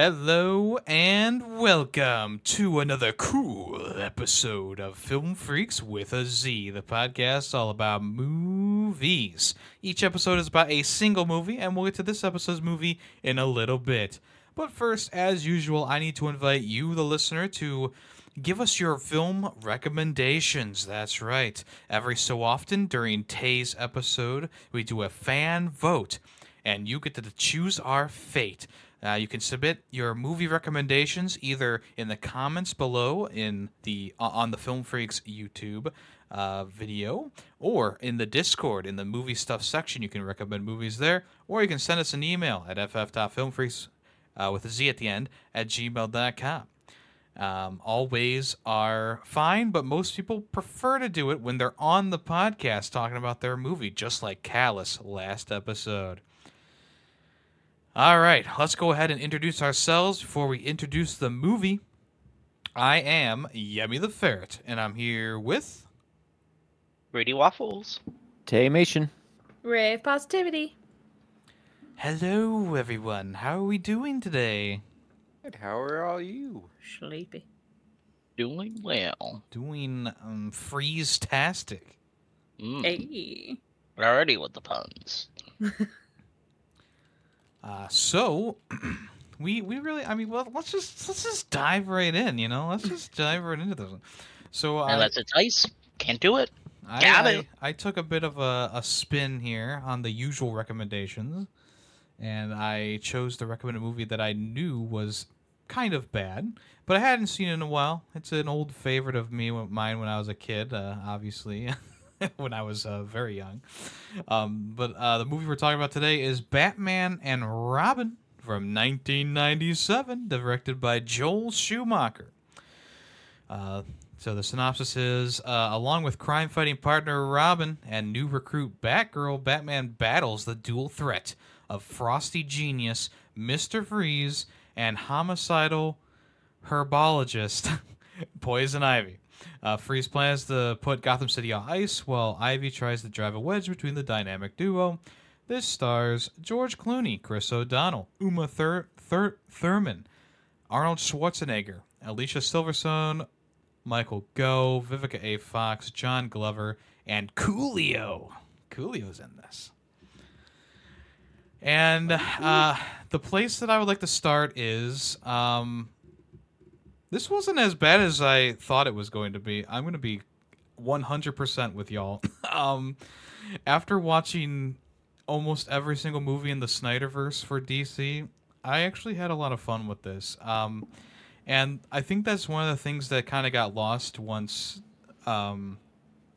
Hello and welcome to another cool episode of Film Freakz with a Z, the podcast all about movies. Each episode is about a single movie, and we'll get to this episode's movie in a little bit. But first, as usual, I need to invite you, the listener, to give us your film recommendations. That's right. Every so often during Tay's episode, we do a fan vote, and you get to choose our fate. Uh, you can submit your movie recommendations either in the comments below in the uh, on the Film Freakz YouTube uh, video, or in the Discord in the movie stuff section. You can recommend movies there, or you can send us an email at ff.filmfreaks uh, with a Z at the end at gmail.com. Um, all ways are fine, but most people prefer to do it when they're on the podcast talking about their movie, just like Callus last episode. All right, let's go ahead and introduce ourselves before we introduce the movie. I am Yemmy the Ferret, and I'm here with. Greedy Waffles. Taymation. of positivity. Hello, everyone. How are we doing today? How are all you? Sleepy. Doing well. Doing um, freeze-tastic. Mm. Hey. Already with the puns. Uh, so we we really I mean well let's just let's just dive right in you know let's just dive right into this one. So I, Unless it's ice, can't do it. I, got I, it. I took a bit of a, a spin here on the usual recommendations, and I chose to recommend a movie that I knew was kind of bad, but I hadn't seen it in a while. It's an old favorite of me, mine when I was a kid, uh, obviously. when I was uh, very young. Um, but uh, the movie we're talking about today is Batman and Robin from 1997, directed by Joel Schumacher. Uh, so the synopsis is uh, along with crime fighting partner Robin and new recruit Batgirl, Batman battles the dual threat of frosty genius Mr. Freeze and homicidal herbologist Poison Ivy. Uh, Freeze plans to put Gotham City on ice while Ivy tries to drive a wedge between the dynamic duo. This stars George Clooney, Chris O'Donnell, Uma Thur- Thur- Thurman, Arnold Schwarzenegger, Alicia Silverstone, Michael Gough, Vivica A. Fox, John Glover, and Coolio. Coolio's in this. And uh, the place that I would like to start is um, this wasn't as bad as I thought it was going to be. I'm going to be 100% with y'all. um, after watching almost every single movie in the Snyderverse for DC, I actually had a lot of fun with this. Um, and I think that's one of the things that kind of got lost once um,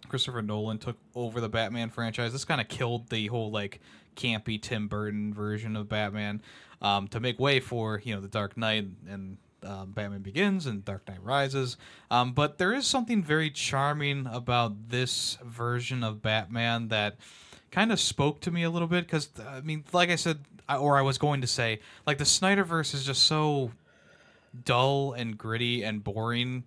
Christopher Nolan took over the Batman franchise. This kind of killed the whole like campy Tim Burton version of Batman um, to make way for you know the Dark Knight and um, Batman Begins and Dark Knight Rises. Um, but there is something very charming about this version of Batman that kind of spoke to me a little bit because I mean, like I said, I, or I was going to say, like the Snyderverse is just so dull and gritty and boring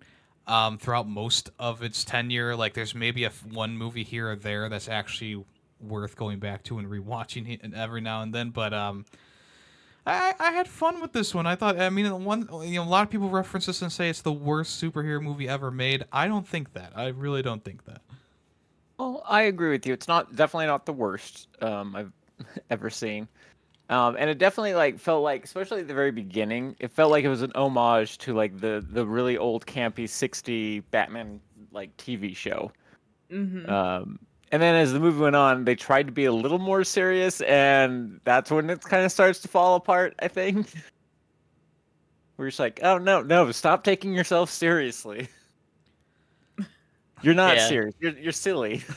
um, throughout most of its tenure. Like there's maybe a f- one movie here or there that's actually worth going back to and rewatching it every now and then, but um. I, I had fun with this one. I thought. I mean, one you know, a lot of people reference this and say it's the worst superhero movie ever made. I don't think that. I really don't think that. Well, I agree with you. It's not definitely not the worst um, I've ever seen, um, and it definitely like felt like, especially at the very beginning, it felt like it was an homage to like the the really old campy '60 Batman like TV show. Mm-hmm. Um, and then as the movie went on, they tried to be a little more serious, and that's when it kind of starts to fall apart. I think. We're just like, oh no, no, stop taking yourself seriously. You're not Yeah. serious. You're you're silly.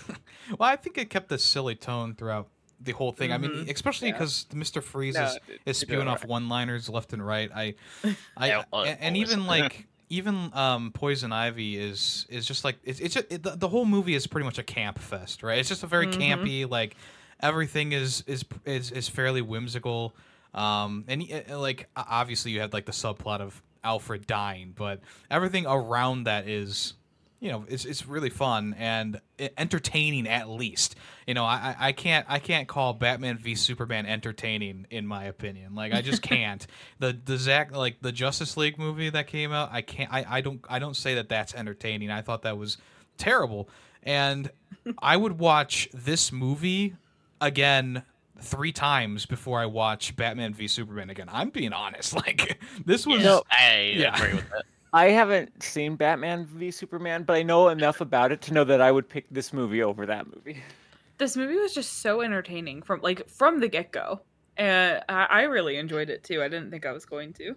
Well, I think it kept this silly tone throughout the whole thing. I mean, Mhm. especially Yeah. because Mr. Freeze No, is, it- is you're spewing doing off one-liners left and right. I, I, Yeah, al- and, and even like even um, Poison Ivy is is just like it's it's just, it, the, the whole movie is pretty much a camp fest, right? It's just a very Mhm. campy like everything is is is is fairly whimsical. Um, and uh, like obviously you have like the subplot of Alfred dying, but everything around that is you know it's it's really fun and entertaining at least. You know, I I- I can't I can't call Batman v Superman entertaining in my opinion. Like I just can't. the the Zack like the Justice League movie that came out, I can't I I don't I don't say that that's entertaining. I thought that was terrible. And I would watch this movie again three times before I watch Batman v Superman again. I'm being honest. Like this was Yes, I yeah. agree with that. I haven't seen Batman v Superman, but I know enough about it to know that I would pick this movie over that movie. This movie was just so entertaining from like from the get go, and I, I really enjoyed it too. I didn't think I was going to.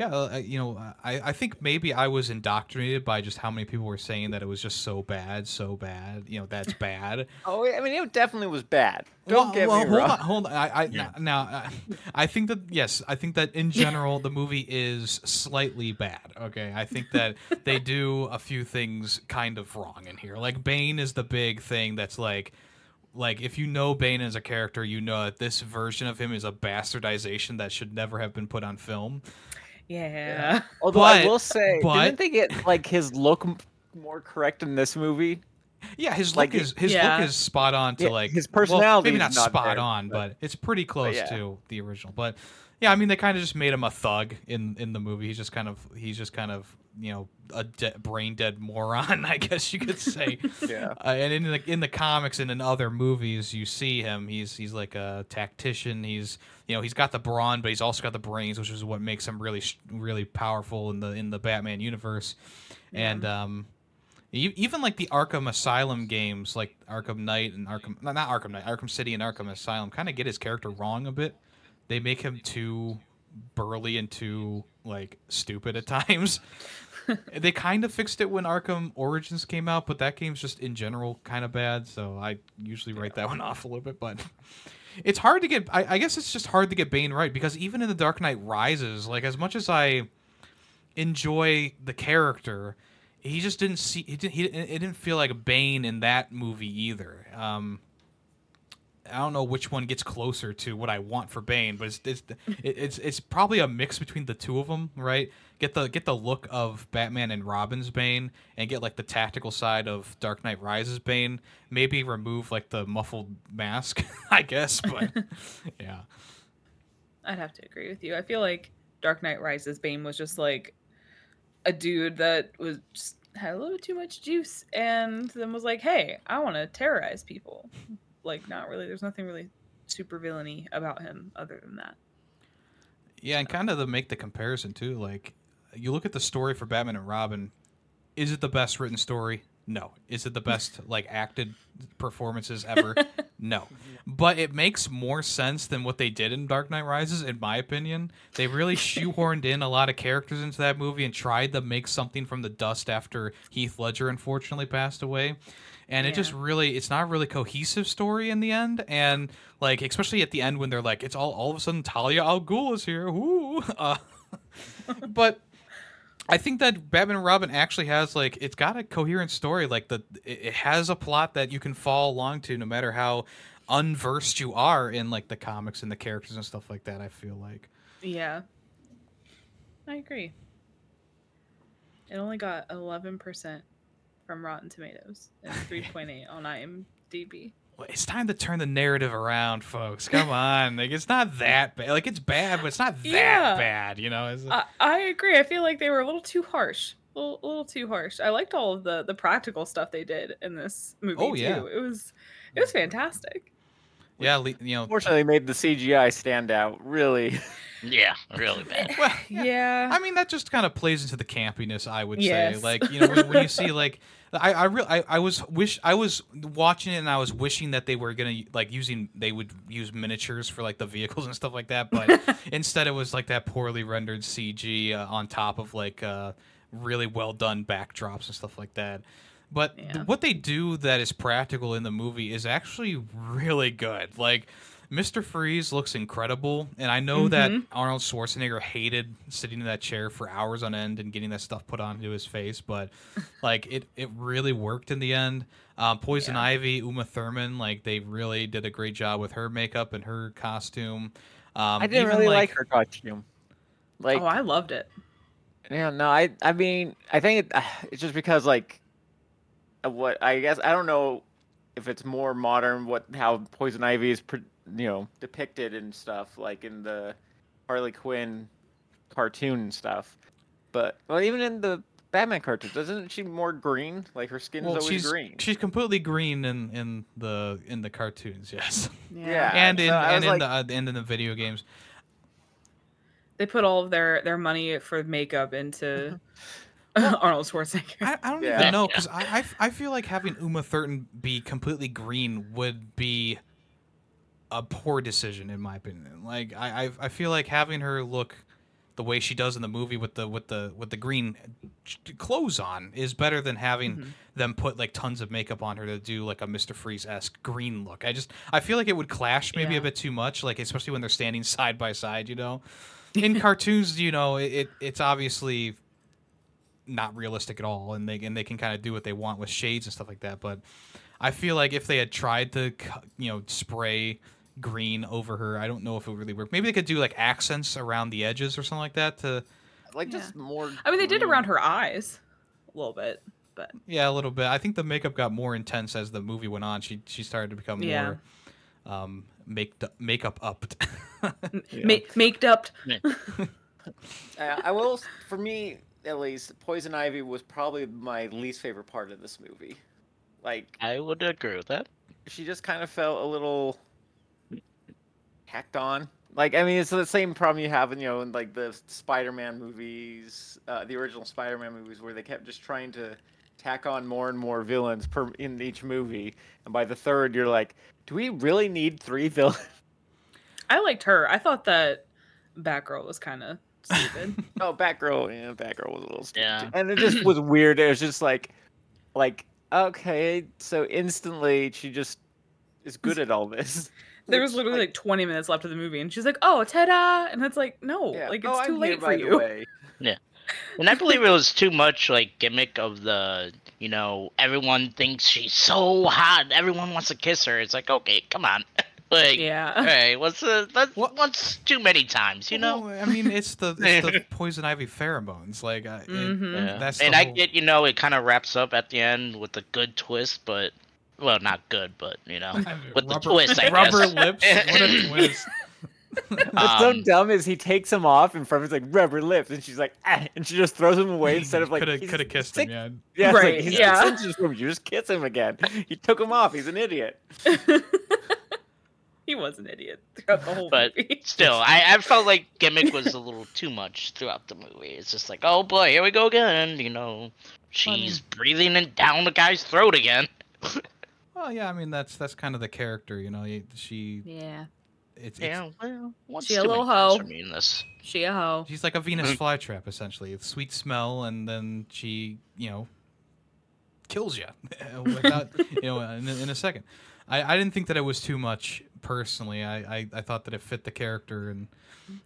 Yeah, uh, you know, I, I think maybe I was indoctrinated by just how many people were saying that it was just so bad, so bad. You know, that's bad. Oh, I mean, it definitely was bad. Don't well, get well, me hold wrong. on, hold on. I, I Yeah. now, uh, I think that yes, I think that in general the movie is slightly bad. Okay, I think that they do a few things kind of wrong in here. Like Bane is the big thing that's like. Like if you know Bane as a character, you know that this version of him is a bastardization that should never have been put on film. Yeah. Although I will say, but- didn't they get like his look more correct in this movie? Yeah, his Like, look is his Yeah. look is spot on to Yeah, like his well, personality maybe not not spot there, on, but- but it's pretty close yeah. to the original. But yeah, I mean they kind of just made him a thug in in the movie. He's just kind of he's just kind of you know a de- brain dead moron, I guess you could say. Yeah. Uh, and in the in the comics and in other movies, you see him. He's he's like a tactician. He's you know he's got the brawn, but he's also got the brains, which is what makes him really really powerful in the in the Batman universe. And um, even like the Arkham Asylum games, like Arkham Knight and Arkham not Arkham Knight, Arkham City and Arkham Asylum, kind of get his character wrong a bit. They make him too burly and too like stupid at times. they kind of fixed it when Arkham Origins came out, but that game's just in general kind of bad. So I usually write that one off a little bit. But it's hard to get. I, I guess it's just hard to get Bane right because even in the Dark Knight Rises, like as much as I enjoy the character, he just didn't see. He didn't. He, it didn't feel like Bane in that movie either. Um, I don't know which one gets closer to what I want for Bane, but it's it's it's it's probably a mix between the two of them, right? Get the get the look of Batman and Robin's Bane, and get like the tactical side of Dark Knight Rises Bane. Maybe remove like the muffled mask, I guess, but yeah, I'd have to agree with you. I feel like Dark Knight Rises Bane was just like a dude that was just had a little too much juice and then was like, "Hey, I want to terrorize people." Like not really. There's nothing really super villainy about him other than that. yeah, and kind of to make the comparison too, like you look at the story for Batman and Robin. Is it the best written story? No. Is it the best like acted performances ever? no. But it makes more sense than what they did in Dark Knight Rises, in my opinion. They really shoehorned in a lot of characters into that movie and tried to make something from the dust after Heath Ledger unfortunately passed away. And it Yeah. just really it's not a really cohesive story in the end. And like especially at the end when they're like, it's all all of a sudden Talia al Ghul is here. Woo. Uh, but I think that Batman and Robin actually has like it's got a coherent story. Like the it it has a plot that you can follow along to, no matter how unversed you are in like the comics and the characters and stuff like that. I feel like. Yeah. I agree. It only got 11% from Rotten Tomatoes and 3.8 on IMDb. Well, It's time to turn the narrative around, folks. Come on, like it's not that bad. Like it's bad, but it's not that Yeah. bad. You know. I, I agree. I feel like they were a little too harsh. A little, a little too harsh. I liked all of the the practical stuff they did in this movie Oh, too. yeah. It was it was mm-hmm. fantastic. Yeah, le- you know. Unfortunately, made the CGI stand out. Really, Yeah, really bad. Well, Yeah. I mean, that just kind of plays into the campiness, I would say. Like, you know, when, when you see like, I, I real, I, I was wish, I was watching it and I was wishing that they were gonna like using, they would use miniatures for like the vehicles and stuff like that, but instead it was like that poorly rendered CG uh, on top of like uh, really well done backdrops and stuff like that. But th- Yeah. what they do that is practical in the movie is actually really good. Like Mr. Freeze looks incredible, and I know that Mhm. Arnold Schwarzenegger hated sitting in that chair for hours on end and getting that stuff put onto his face, but like it, it really worked in the end. Um, Poison Yeah. Ivy, Uma Thurman, like they really did a great job with her makeup and her costume. Um, I didn't even, really like, her costume. Like, oh, I loved it. Yeah, no, I I mean, I think it, it's just because like of what I guess I don't know if it's more modern what how Poison Ivy is you know depicted and stuff like in the Harley Quinn cartoon and stuff. But well, even in the Batman cartoons, doesn't she more green? Like her skin's Well, always she's green. she's completely green in in the in the cartoons, yes, Yeah. and in so and in like- the uh, and in the video games. They put all of their their money for makeup into Arnold Schwarzenegger. I, I don't Yeah. even know Yeah. because I feel like having Uma Thurman be completely green would be a poor decision in my opinion. Like I I, I feel like having her look the way she does in the movie with the with the with the green clothes on is better than having Mhm. them put like tons of makeup on her to do like a Mr. Freeze esque green look. I just I feel like it would clash maybe Yeah. a bit too much, like especially when they're standing side by side. You know, in cartoons, you know, it, it it's obviously not realistic at all, and they and they can kind of do what they want with shades and stuff like that. But I feel like if they had tried to you know spray green over her, I don't know if it would really work. Maybe they could do like accents around the edges or something like that to like just more. I mean, they did around her eyes a little bit, but Yeah, a little bit. I think the makeup got more intense as the movie went on. She she started to become Yeah. more um make makeup upped. Yeah. ma- maked up. Uh, I will, for me at least, Poison Ivy was probably my least favorite part of this movie. Like I would agree with that. she just kind of felt a little hacked on. Like I mean, it's the same problem you have in you know in like the Spider-Man movies, uh, the original Spider-Man movies, where they kept just trying to tack on more and more villains per in each movie, and by the third, you're like, do we really need three villains? I liked her. I thought that Batgirl was kind of stupid. Oh, Batgirl, yeah, Batgirl was a little stupid. Yeah. And it just was weird. It was just like, like, okay, so instantly she just is good at all this. there was literally like 20 minutes left of the movie, and she's like, "Oh, ta-da!" And it's like, no, yeah. like oh, it's Oh, too I'm late here, for by the you. way. And I believe it was too much like gimmick of the, you know, everyone thinks she's so hot, everyone wants to kiss her. It's like, okay, come on. Like, Yeah. hey, what's uh, that's What- once too many times, you know? Well, I mean, it's the it's the poison ivy pheromones. Like, uh, it-. Yeah. that's and the I get, you know, it kind of wraps up at the end with a good twist, but well, not good, but you know, with the rubber, twist, I rubber guess. lips. What a twist! What's so Um, dumb is he takes him off and Frozen's like rubber lips, and she's like, ah, and she just throws him away instead of like could have he's could have kissed six- him. Yeah, Yeah. it's like, Right, he's yeah. six inches from you. Just kiss him again. He took him off. He's an idiot. He was an idiot throughout the whole But movie. Still, I, I felt like gimmick was a little too much throughout the movie. It's just like, oh boy, here we go again. You know, she's breathing in down the guy's throat again. Well, yeah. I mean, that's that's kind of the character. You know, she Yeah, it's, it's Yeah, well, what's She a little many hoe. for this? she a hoe. she's like a Venus flytrap essentially. It's sweet smell, and then she you know kills you without you know in, a- in a second. I, I didn't think that it was too much personally. I, I, I thought that it fit the character and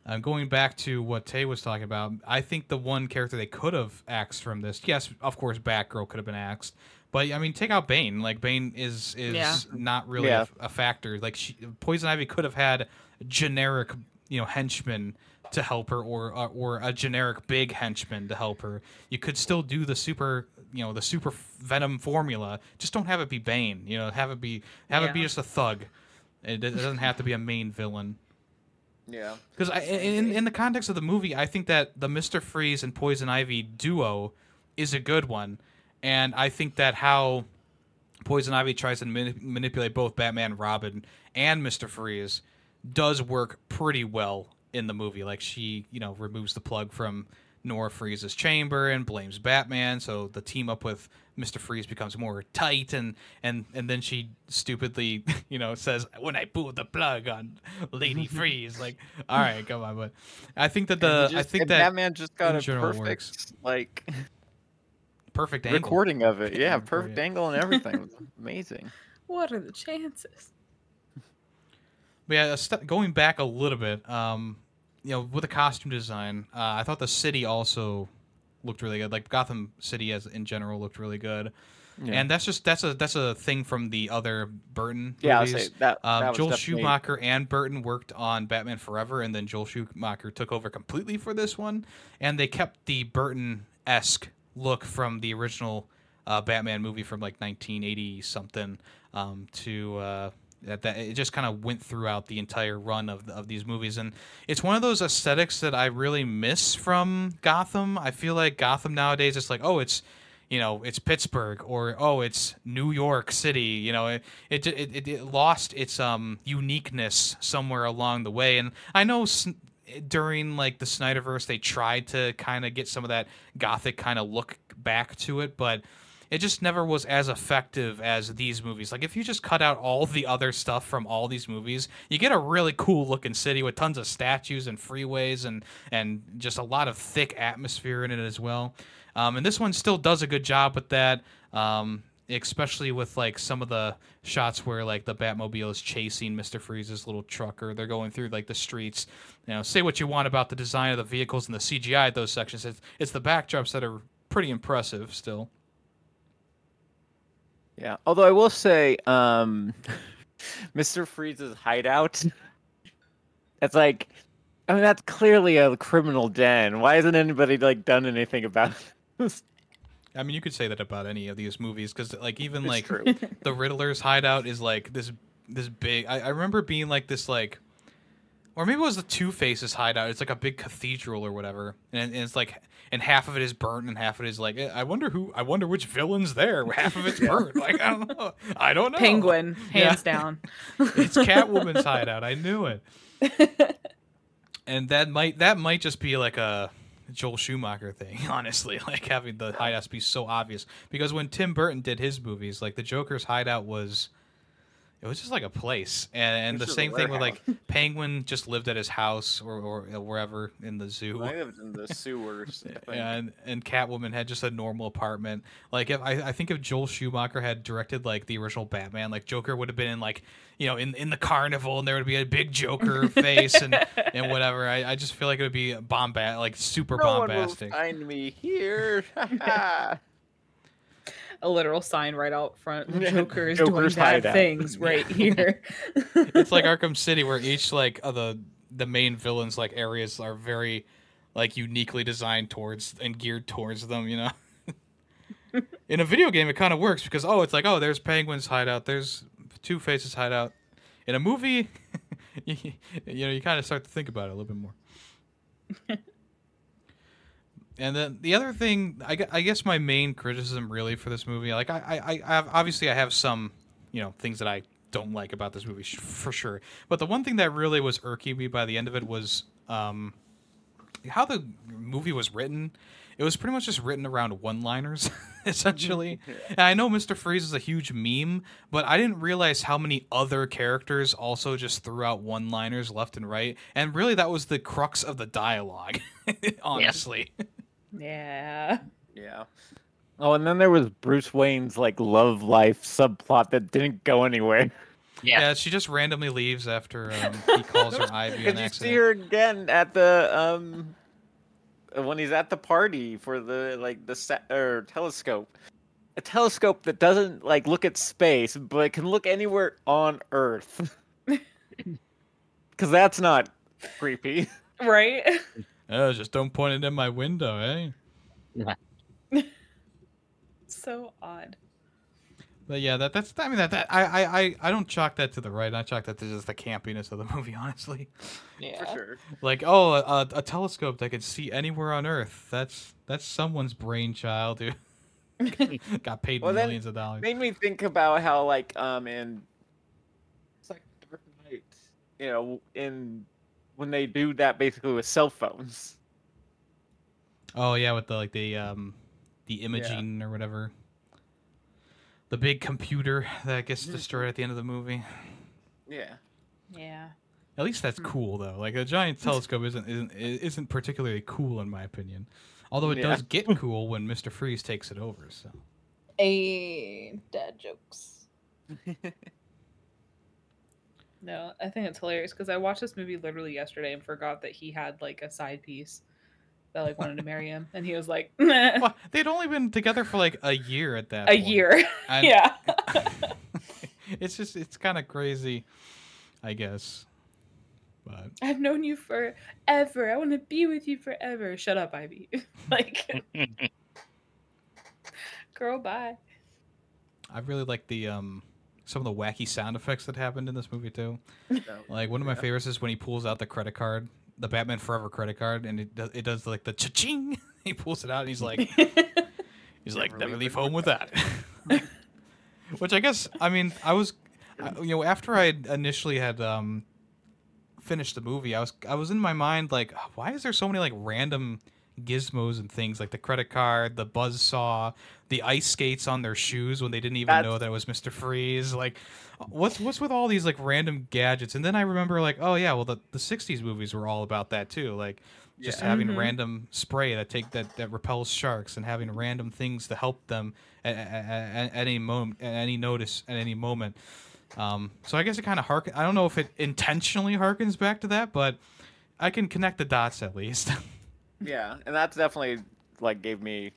uh, going back to what Tay was talking about, I think the one character they could have axed from this, yes, of course, Batgirl could have been axed, but I mean, take out Bane. Like Bane is is Yeah. not really Yeah. a, a factor. Like she, Poison Ivy could have had generic, you know, henchmen to help her, or uh, or a generic big henchman to help her. You could still do the super, you know, the super Venom formula. Just don't have it be Bane. You know, have it be have it be just a thug. It, it doesn't have to be a main villain. Yeah. Because in in the context of the movie, I think that the Mister Freeze and Poison Ivy duo is a good one, and I think that how Poison Ivy tries to mani- manipulate both Batman, Robin, and Mister Freeze does work pretty well in the movie. Like she, you know, removes the plug from Nora Freeze's chamber and blames Batman, so the team up with Mister Freeze becomes more tight, and and and then she stupidly, you know, says when I pulled the plug on Lady Freeze, like, all right, come on, but I think that And the he I think and that Batman just got in a perfect works. like perfect angle. recording of it. Yeah, Yeah, perfect angle and everything. Amazing. What are the chances? But yeah, a st- going back a little bit, um, you know, with the costume design, uh, I thought the city also looked really good. Like Gotham City, as in general, looked really good. Yeah. and that's just that's a that's a thing from the other Burton yeah, I'll movies. say that. Um, that was Joel definitely- Schumacher and Burton worked on Batman Forever, and then Joel Schumacher took over completely for this one, and they kept the Burton esque look from the original uh, Batman movie from like 1980 something um, to. Uh, that, that it just kind of went throughout the entire run of of these movies, and it's one of those aesthetics that I really miss from Gotham. I feel like Gotham nowadays, it's like, oh, it's you know, it's Pittsburgh or oh, it's New York City. You know, it it it, it lost its um uniqueness somewhere along the way. And I know s- during like the Snyderverse, they tried to kind of get some of that gothic kind of look back to it, but it just never was as effective as these movies. Like if you just cut out all the other stuff from all these movies, you get a really cool looking city with tons of statues and freeways and and just a lot of thick atmosphere in it as well. Um, and this one still does a good job with that. Um, especially with like some of the shots where like the Batmobile is chasing Mister Freeze's little truck, or they're going through like the streets. You know, say what you want about the design of the vehicles and the CGI at those sections. It's, it's the backdrops that are pretty impressive still. Yeah. Although I will say, um, Mr. Freeze's hideout. That's like, I mean, that's clearly a criminal den. Why hasn't anybody like done anything about it? I mean, you could say that about any of these movies because, like, even It's like true. the Riddler's hideout is like this this big. I, I remember being like this like, or maybe it was the Two Faces hideout. It's like a big cathedral or whatever, and, and it's like, and half of it is burnt and half of it is like, eh, I wonder who, I wonder which villain's there. Half of it's burnt. Like I don't know. I don't know. Penguin, Yeah. hands down. It's Catwoman's hideout. I knew it. And that might that might just be like a Joel Schumacher thing, honestly, like having the hideouts be so obvious. Because when Tim Burton did his movies, like the Joker's hideout was it was just like a place. And, and the It's just a same thing with like Penguin just lived at his house or, or uh, wherever in the zoo. I lived in the sewers. And and Catwoman had just a normal apartment. Like if I, I think if Joel Schumacher had directed like the original Batman, like Joker would have been in like you know in in the carnival, and there would be a big Joker face and and whatever. I, I just feel like it would be bombast, like super no one will bombastic. find me here. A literal sign right out front. The Joker is doing Joker's bad hideout. things right here. it's like Arkham City, where each like of the the main villains like areas are very like uniquely designed towards and geared towards them. You know, in a video game, it kind of works because oh, it's like oh, there's Penguin's hideout, there's Two Faces hideout. In a movie, you, you know, you kind of start to think about it a little bit more. And then the other thing, I, I guess my main criticism really for this movie, like I, I, I have obviously I have some, you know, things that I don't like about this movie sh- for sure. But the one thing that really was irking me by the end of it was um, how the movie was written. It was pretty much just written around one-liners, essentially. And I know Mr. Freeze is a huge meme, but I didn't realize how many other characters also just threw out one-liners left and right. And really, that was the crux of the dialogue, honestly. yeah. Yeah. Yeah. Oh, and then there was Bruce Wayne's like love life subplot that didn't go anywhere. Yeah. Yeah, she just randomly leaves after um, he calls her Ivy on Did you see her again at the um when he's at the party for the like the set or telescope? A telescope that doesn't like look at space, but can look anywhere on Earth. Because that's not creepy. Right? Oh, just don't point it in my window, eh? so odd. But yeah, that that's I mean that, that I, I I I don't chalk that to the right. I chalk that to just the campiness of the movie, honestly. Yeah, for sure. Like, oh, a, a telescope that could see anywhere on Earth. That's that's someone's brainchild who got paid Well, then, millions of dollars. Made me think about how like um in it's like Dark Knight, you know, in when they do that basically with cell phones. Oh yeah, with the like the um the imaging or whatever. The big computer that gets destroyed at the end of the movie. Yeah. Yeah. At least that's cool though. Like a giant telescope isn't isn't isn't particularly cool in my opinion. Although it Yeah. does get cool when Mister Freeze takes it over. So A dad jokes. No, I think it's hilarious because I watched this movie literally yesterday and forgot that he had like a side piece. that like wanted to marry him, and he was like, Well, they'd only been together for like a year at that. a point. year. And- yeah. it's just it's kind of crazy, I guess. But I've known you forever. I want to be with you forever. Shut up, Ivy. like, girl, bye. I really like the um some of the wacky sound effects that happened in this movie too. Like one of my Yeah. favorites is when he pulls out the credit card, the Batman Forever credit card, and it does, it does like the cha-ching. he pulls it out and he's like he's like Never never leave leave home home with that. Which I guess I mean I was I- you know after I initially had um finished the movie I was I was in my mind like why is there so many like random gizmos and things like the credit card, the buzz saw, the ice skates on their shoes when they didn't even That's- know that it was Mr. Freeze. Like what's what's with all these like random gadgets? And then I remember like, oh yeah, well the, the 60s movies were all about that too. Like just Yeah. having Mhm. random spray that take that, that repels sharks and having random things to help them at, at, at any moment at any notice at any moment. Um, so I guess it kind of harken. I don't know if it intentionally harkens back to that, but I can connect the dots at least. Yeah, and that's definitely like gave me,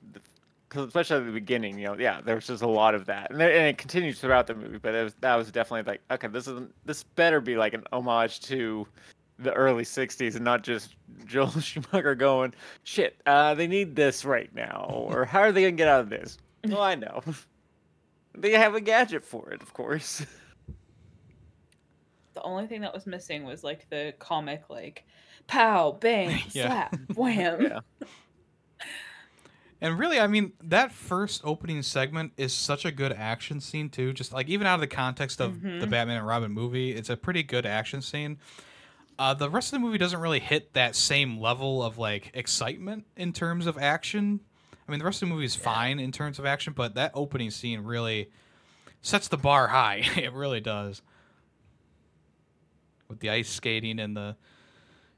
because especially at the beginning, you know, yeah, there was just a lot of that, and, there, and it continues throughout the movie. But was, that was definitely like, okay, this is this better be like an homage to the early '60s and not just Joel Schumacher going, shit, uh, they need this right now, or how are they gonna get out of this? Well, I know, they have a gadget for it, of course. The only thing that was missing was like the comic, like, pow, bang, Yeah. slap, wham. Yeah. And really, I mean, that first opening segment is such a good action scene too. Just like even out of the context of the Mhm. Batman and Robin movie, it's a pretty good action scene. Uh, the rest of the movie doesn't really hit that same level of like excitement in terms of action. I mean, the rest of the movie is fine in terms of action, but that opening scene really sets the bar high. it really does. With the ice skating and the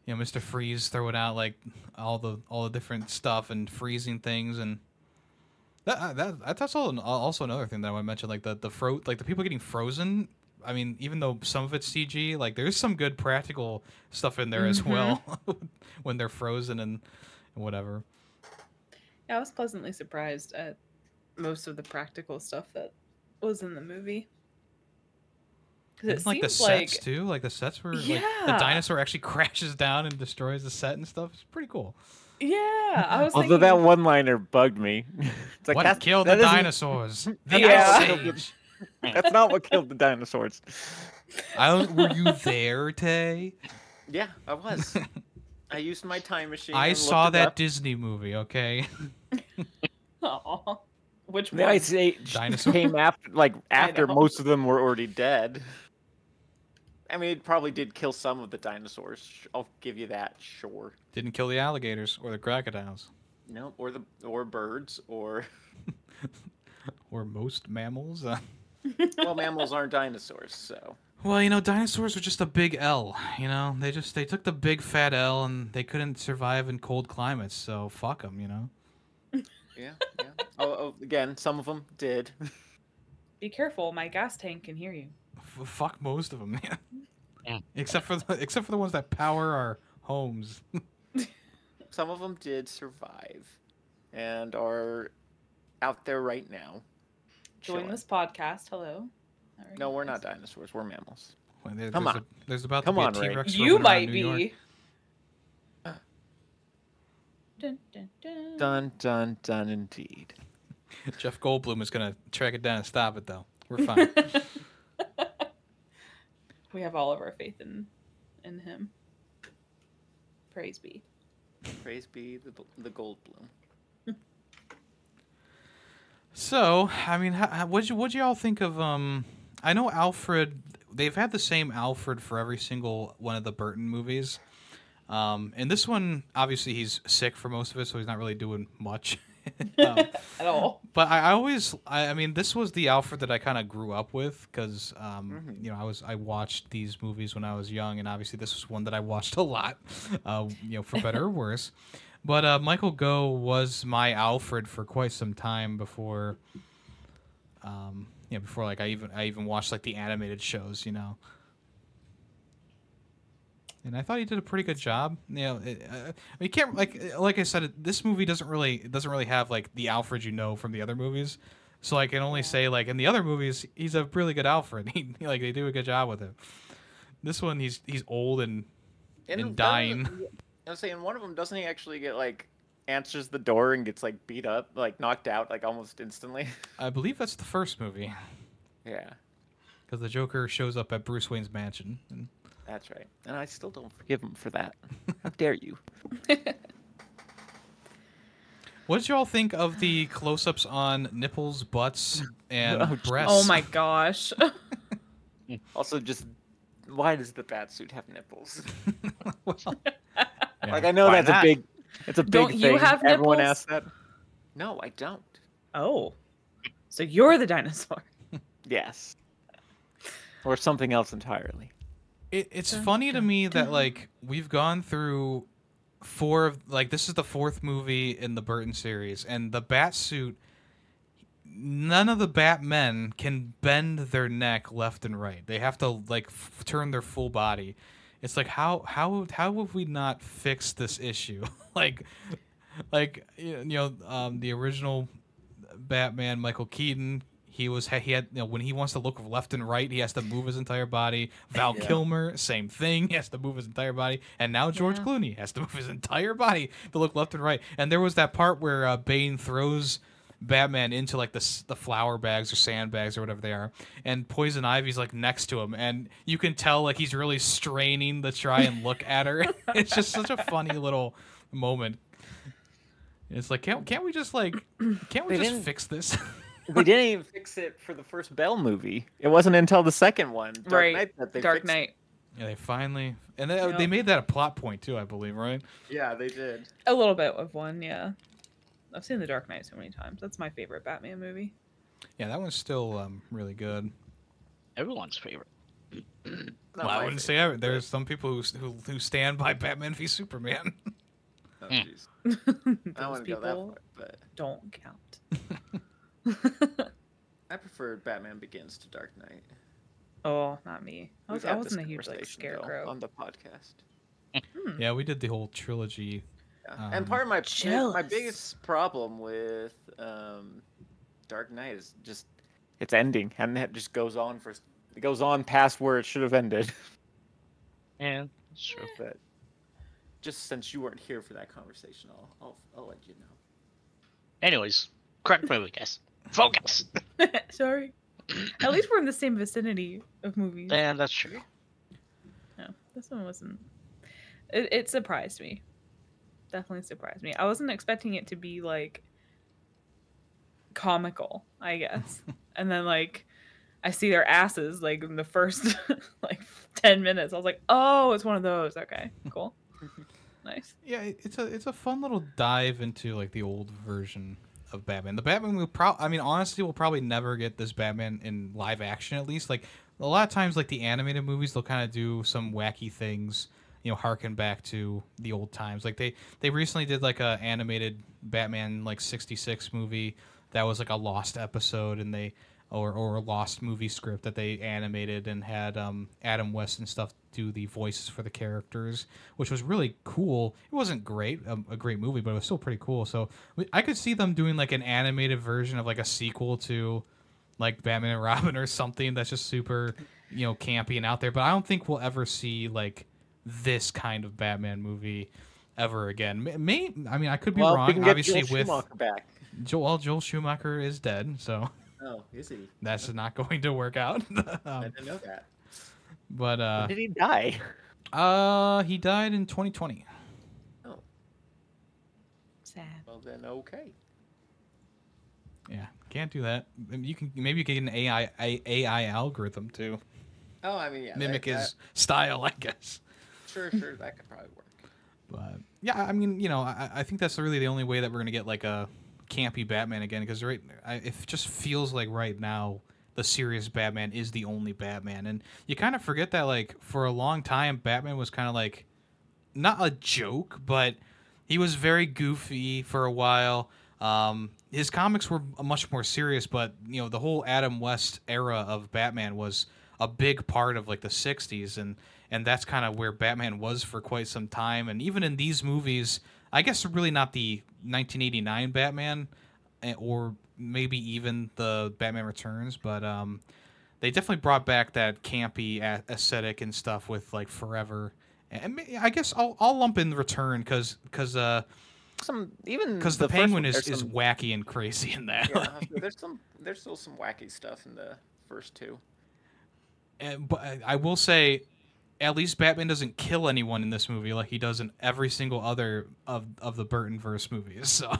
you know Mr. Freeze throwing out like all the all the different stuff and freezing things and that uh, that that's also also another thing that I want to mention like the the fro like the people getting frozen. I mean, even though some of it's CG, like there's some good practical stuff in there as Mhm. well when they're frozen and, and whatever. Yeah, I was pleasantly surprised at most of the practical stuff that was in the movie. 'Cause And, it like the sets like too, like the sets were like the dinosaur actually crashes down and destroys the set and stuff. It's pretty cool. yeah, I was Although thinking, that one-liner bugged me. It's like what killed the isn't- dinosaurs? The Yeah. Ice Age. That's not what killed the dinosaurs. I don't, were you there, Tay? Yeah, I was. I used my time machine. I saw that up. Disney movie. Okay. Aw. which The one? Ice Age Dinosaur? came after, like after most of them were already dead. I mean, it probably did kill some of the dinosaurs. I'll give you that. Sure. Didn't kill the alligators or the crocodiles No, or the or birds or or most mammals. Uh, well, mammals aren't dinosaurs, so well, you know, dinosaurs are just a big L. You know, they just they took the big fat L and they couldn't survive in cold climates. So fuck them. You know. yeah, yeah. oh, oh, again, some of them did. Be careful, my gas tank can hear you. F- fuck most of them. Yeah. Yeah. Except for the except for the ones that power our homes. some of them did survive, and are out there right now. Join chilling. this podcast. Hello. No, we're not dinosaurs. We're mammals. Well, there- Come there's on. A, there's about Come to be on, a Rae. T-Rex You might New be. Dun, dun, dun. Dun dun dun, indeed. Jeff Goldblum is gonna track it down and stop it though. We're fine. We have all of our faith in in him. Praise be. Praise be the the Goldblum. So, I mean, how, how, what'd you what'd you all think of? Um, I know Alfred. They've had the same Alfred for every single one of the Burton movies. Um, and this one, obviously, he's sick for most of it, so he's not really doing much. um, At all. but I, I always, I, I mean, this was the Alfred that I kind of grew up with because, um, Mhm. you know, I was I watched these movies when I was young, and obviously this was one that I watched a lot, uh, you know, for better or worse. But uh, Michael Gough was my Alfred for quite some time before, um, you know, before like I even I even watched like the animated shows, you know. And I thought he did a pretty good job. You know, it, uh, you can't like like I said, this movie doesn't really doesn't really have like the Alfred you know from the other movies. So I can only say like in the other movies, he's a really good Alfred. He, like they do a good job with him. This one, he's he's old and In And dying. I was saying one of them doesn't he actually get like answers the door and gets like beat up, like knocked out, like almost instantly. I believe that's the first movie yeah, because the Joker shows up at Bruce Wayne's mansion. And that's right. And I still don't forgive him for that. How dare you? what did y'all think of the close-ups on nipples, butts, and Oh, breasts? Oh my gosh. Also, just why does the bat suit have nipples? Well, yeah. Like I know Why that's not? a big, it's a big Don't thing. you have Everyone nipples? asks that. No, I don't. oh. So you're the dinosaur. Yes. Or something else entirely. It, it's Dun, funny to dun, me that like we've gone through four of like this is the fourth movie in the Burton series, and the bat suit. None of the Batmen can bend their neck left and right. They have to like f- turn their full body. It's like how how how have we not fixed this issue? like like you know um, the original Batman Michael Keaton he was he had you know when he wants to look left and right he has to move his entire body. Val Yeah. Kilmer same thing he has to move his entire body and now George Yeah. Clooney has to move his entire body to look left and right. And there was that part where uh, Bane throws Batman into like the s- the flour bags or sandbags or whatever they are, and Poison Ivy's like next to him, and you can tell like he's really straining to try and look at her. it's just such a funny little moment. It's like can't can't we just like can't we They just fix this? They didn't even fix it for the first Bale movie. It wasn't until the second one, Dark Right. Knight, that they Dark fixed Knight. yeah, they finally and they, Yep. they made that a plot point too, I believe, right? Yeah, they did. A little bit of one, yeah. I've seen The Dark Knight so many times. That's my favorite Batman movie. Yeah, that one's still um, really good. Everyone's favorite. Well, I wouldn't favorite, say ever. There's some people who, who who stand by Batman v Superman. oh, Hmm. jeez. Those I don't want to go that people far, but don't count. I preferred Batman Begins to Dark Knight. oh, not me. I, was, I wasn't a huge like conversation, though, scarecrow. on the podcast. Hmm. yeah, we did the whole trilogy. Yeah. Um, and part of my my biggest problem with um, Dark Knight is just its ending, and it just goes on for it goes on past where it should have ended. Yeah, that's true. but just since you weren't here for that conversation, I'll I'll, I'll let you know. Anyways, correct movie, guys. Focus. Sorry. At least we're in the same vicinity of movies. Yeah, that's true. No, this one wasn't. It, it surprised me. Definitely surprised me. I wasn't expecting it to be like comical, I guess. and then like I see their asses like in the first like ten minutes. I was like, oh, it's one of those. Okay, cool, nice. Yeah, it's a it's a fun little dive into like the old version of Batman. The Batman will probably, I mean, honestly, we'll probably never get this Batman in live action. At least, like a lot of times, like the animated movies, they'll kind of do some wacky things. You know, harken back to the old times. Like they they recently did like a animated Batman like '66 movie that was like a lost episode, and they or or a lost movie script that they animated and had um, Adam West and stuff do the voices for the characters, which was really cool. It wasn't great, um, a great movie, but it was still pretty cool. So I could see them doing like an animated version of like a sequel to like Batman and Robin or something that's just super, you know, campy and out there. But I don't think we'll ever see like this kind of Batman movie ever again. May, may I mean I could be well, wrong. Obviously, Joel with Schumacher back. Joel, Joel Schumacher is dead, so Oh, is he? that's not going to work out. I um, didn't know that. but uh, when did he die? uh, he died in 2020. Oh, Sad. Well then, okay. Yeah, can't do that. You can maybe you can get an AI AI algorithm to Oh, I mean, yeah. mimic that, his style, I guess. Sure, sure, that could probably work. But yeah, I mean, you know, I, I think that's really the only way that we're gonna get like a campy Batman again because right, it just feels like right now the serious Batman is the only Batman, and you kind of forget that like for a long time Batman was kind of like not a joke, but he was very goofy for a while. Um, his comics were much more serious, but you know the whole Adam West era of Batman was a big part of like the '60s, and and that's kind of where Batman was for quite some time. And even in these movies, I guess really not the 1989 Batman, eh, or maybe even the Batman Returns, but um, they definitely brought back that campy aesthetic and stuff with like Forever. And I guess I'll, I'll lump in Return because because uh, Some even because the, first Penguin one, is, there's is wacky and crazy in that. yeah, there's some there's still some wacky stuff in the first two. And, but I will say, at least Batman doesn't kill anyone in this movie like he does in every single other of of the Burton verse movies. So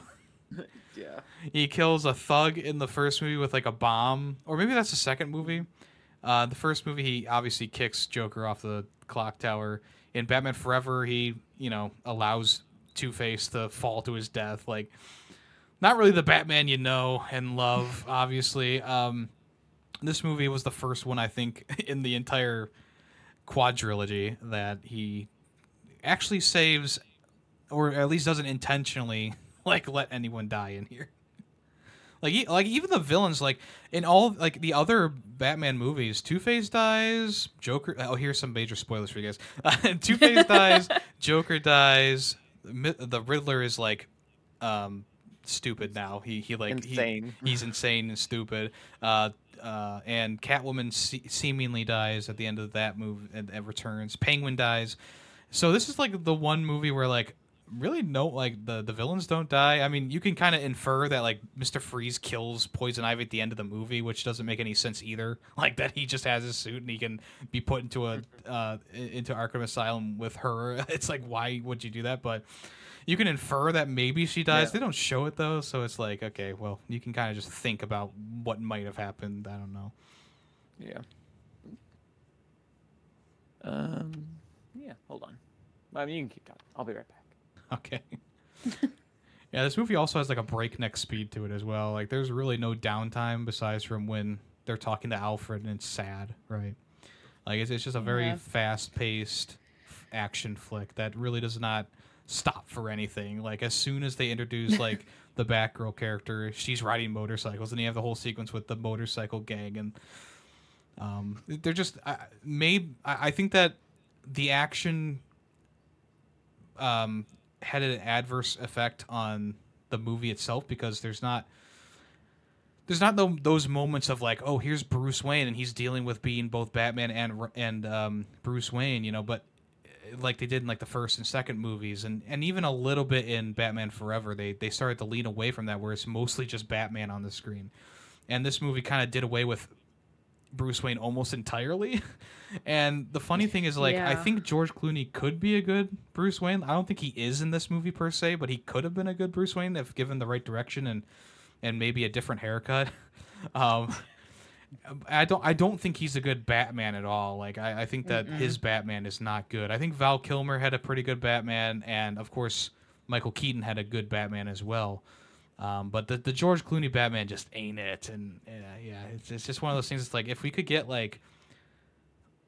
Yeah. he kills a thug in the first movie with like a bomb, or maybe that's the second movie. Uh, the first movie, he obviously kicks Joker off the clock tower. In Batman Forever, he you know allows Two Face to fall to his death. Like, not really the Batman you know and love, obviously. Um, this movie was the first one I think in the entire quadrilogy that he actually saves, or at least doesn't intentionally like let anyone die in here. Like, e- like even the villains, like in all like the other Batman movies, Two Face dies, Joker. Oh, here's some major spoilers for you guys. Two Face dies, Joker dies. The Riddler is like, um, stupid now. He he like he- Insane. he's insane and stupid. Uh, uh, and Catwoman se- seemingly dies at the end of that movie and, and returns. Penguin dies. So this is like the one movie where like really no like the the villains don't die. I mean, you can kind of infer that like Mister Freeze kills Poison Ivy at the end of the movie, which doesn't make any sense either. Like that he just has his suit and he can be put into a uh, into Arkham Asylum with her. It's like why would you do that? But you can infer that maybe she dies. Yeah. They don't show it though, so it's like okay, well, you can kind of just think about what might have happened. I don't know. Yeah. Um. Yeah. Hold on. I mean, you can keep talking. I'll be right back. Okay. yeah, this movie also has like a breakneck speed to it as well. Like there's really no downtime besides from when they're talking to Alfred and it's sad, right? Like it's, it's just a very Yeah. fast-paced action flick that really does not stop for anything. Like as soon as they introduce like the Batgirl character, she's riding motorcycles, and you have the whole sequence with the motorcycle gang, and um, they're just I made. I, I think that the action um, had an adverse effect on the movie itself because there's not there's not tho- those moments of like oh here's Bruce Wayne and he's dealing with being both Batman and and um, Bruce Wayne you know but like they did in like the first and second movies and and even a little bit in Batman Forever they they started to lean away from that where it's mostly just Batman on the screen and this movie kind of did away with Bruce Wayne almost entirely. And the funny thing is, like, I think George Clooney could be a good Bruce Wayne. I don't think he is in this movie per se, but he could have been a good Bruce Wayne if given the right direction and and maybe a different haircut. Um, I don't I don't think he's a good Batman at all. Like I, I think that his Batman is not good. I think Val Kilmer had a pretty good Batman, and of course Michael Keaton had a good Batman as well. Um, but the the George Clooney Batman just ain't it, and uh, yeah, it's it's just one of those things. It's like if we could get like,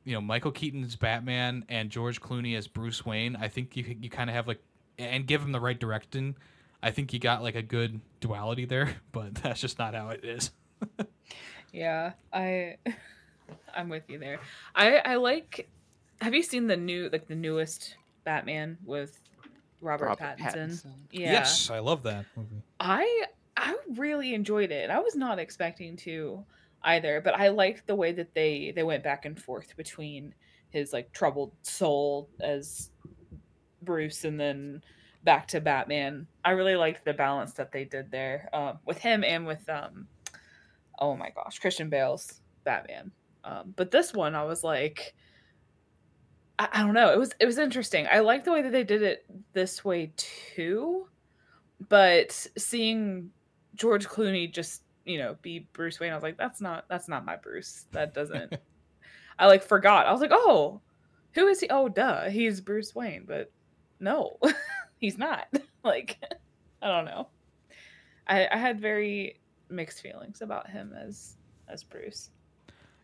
you know, Michael Keaton's Batman and George Clooney as Bruce Wayne, I think you you kind of have like, and give him the right direction. I think you got like a good duality there, but that's just not how it is. Yeah, I I'm with you there. I I like have you seen the new like the newest Batman with Robert, Robert Pattinson? Pattinson. Yeah. Yes, I love that movie. I I really enjoyed it. I was not expecting to either, but I liked the way that they they went back and forth between his like troubled soul as Bruce and then back to Batman. I really liked the balance that they did there um, with him and with um oh my gosh, Christian Bale's Batman. Um, but this one, I was like, I, I don't know. It was it was interesting. I like the way that they did it this way too but seeing George Clooney just you know be Bruce Wayne, I was like, that's not that's not my Bruce. That doesn't. I like forgot. I was like, oh, who is he? Oh, duh, he's Bruce Wayne. But no, he's not. like, I don't know. I I had very mixed feelings about him as as Bruce.